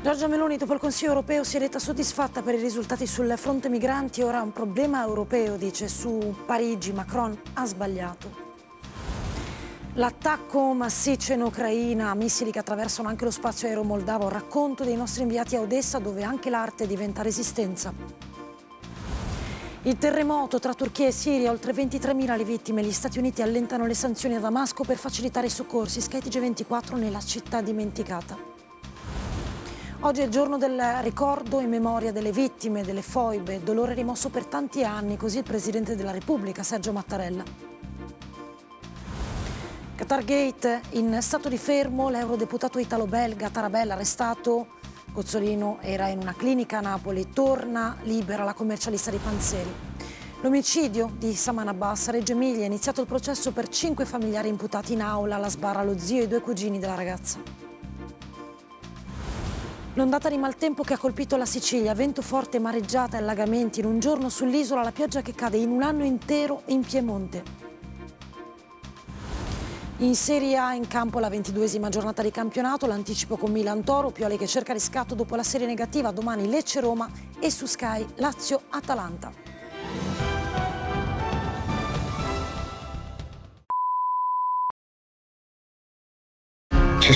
Giorgia Meloni dopo il Consiglio europeo si è detta soddisfatta per i risultati sul fronte migranti, ora un problema europeo, dice su Parigi, Macron ha sbagliato. L'attacco massiccio in Ucraina, missili che attraversano anche lo spazio aereo moldavo, racconto dei nostri inviati a Odessa dove anche l'arte diventa resistenza. Il terremoto tra Turchia e Siria, oltre 23.000 le vittime, gli Stati Uniti allentano le sanzioni a Damasco per facilitare i soccorsi, skytg 24 nella città dimenticata. Oggi è il giorno del ricordo in memoria delle vittime, delle foibe, dolore rimosso per tanti anni, così il Presidente della Repubblica, Sergio Mattarella. Qatargate, in stato di fermo, l'eurodeputato italo-belga Tarabella arrestato. Gozzolino era in una clinica a Napoli, torna libera la commercialista di Panzeri. L'omicidio di Saman Abbas a Reggio Emilia, è iniziato il processo per cinque familiari imputati in aula, alla sbarra lo zio e i due cugini della ragazza. L'ondata di maltempo che ha colpito la Sicilia, vento forte, mareggiata e allagamenti in un giorno sull'isola, la pioggia che cade in un anno intero in Piemonte. In Serie A in campo la ventiduesima giornata di campionato, l'anticipo con Milan Toro, Pioli che cerca riscatto dopo la serie negativa, domani Lecce-Roma e su Sky Lazio-Atalanta.